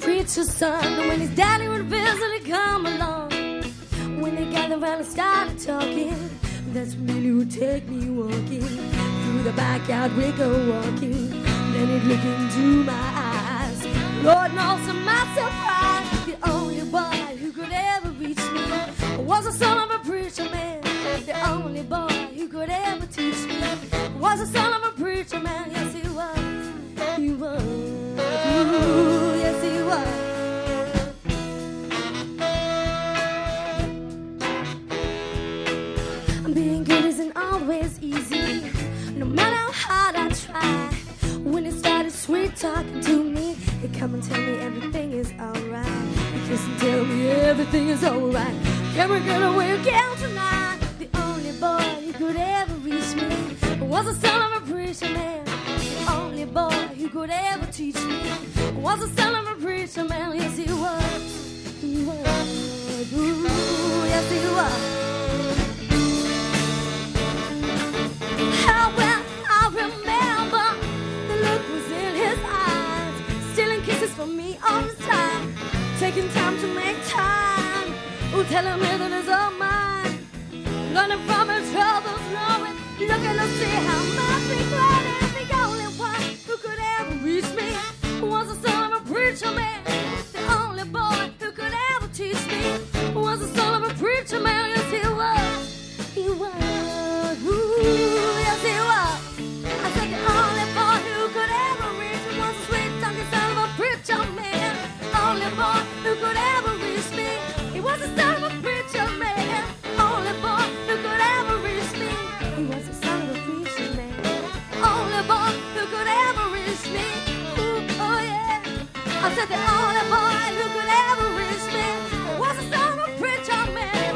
preacher's son. When his daddy would visit, he'd come along. When they gathered around and started talking, that's when he would take me walking. Through the backyard, we go walking. Then he'd look into my eyes. Lord knows to my surprise, the only boy who could ever reach me was the son of a preacher man. The only boy who could ever teach me was the son of a preacher man. No matter how hard I try. When he started sweet talking to me, he'd come and tell me everything is alright. He'd kiss and tell me everything is alright. Can we get away again tonight? The only boy who could ever reach me was the son of a preacher man. The only boy who could ever teach me was the son of a taking time to make time. Oh, telling me that it's all mine, learning from his troubles, knowing, looking to see how much we grown I said the only boy who could ever reach me was son of a preacher man.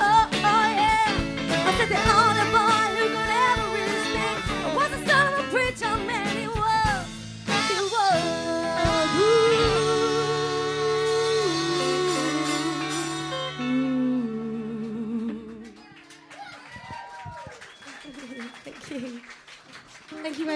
Oh, oh, yeah. I said the only boy who could ever reach me was son of a preacher man. He was, he was. Thank you. Thank you very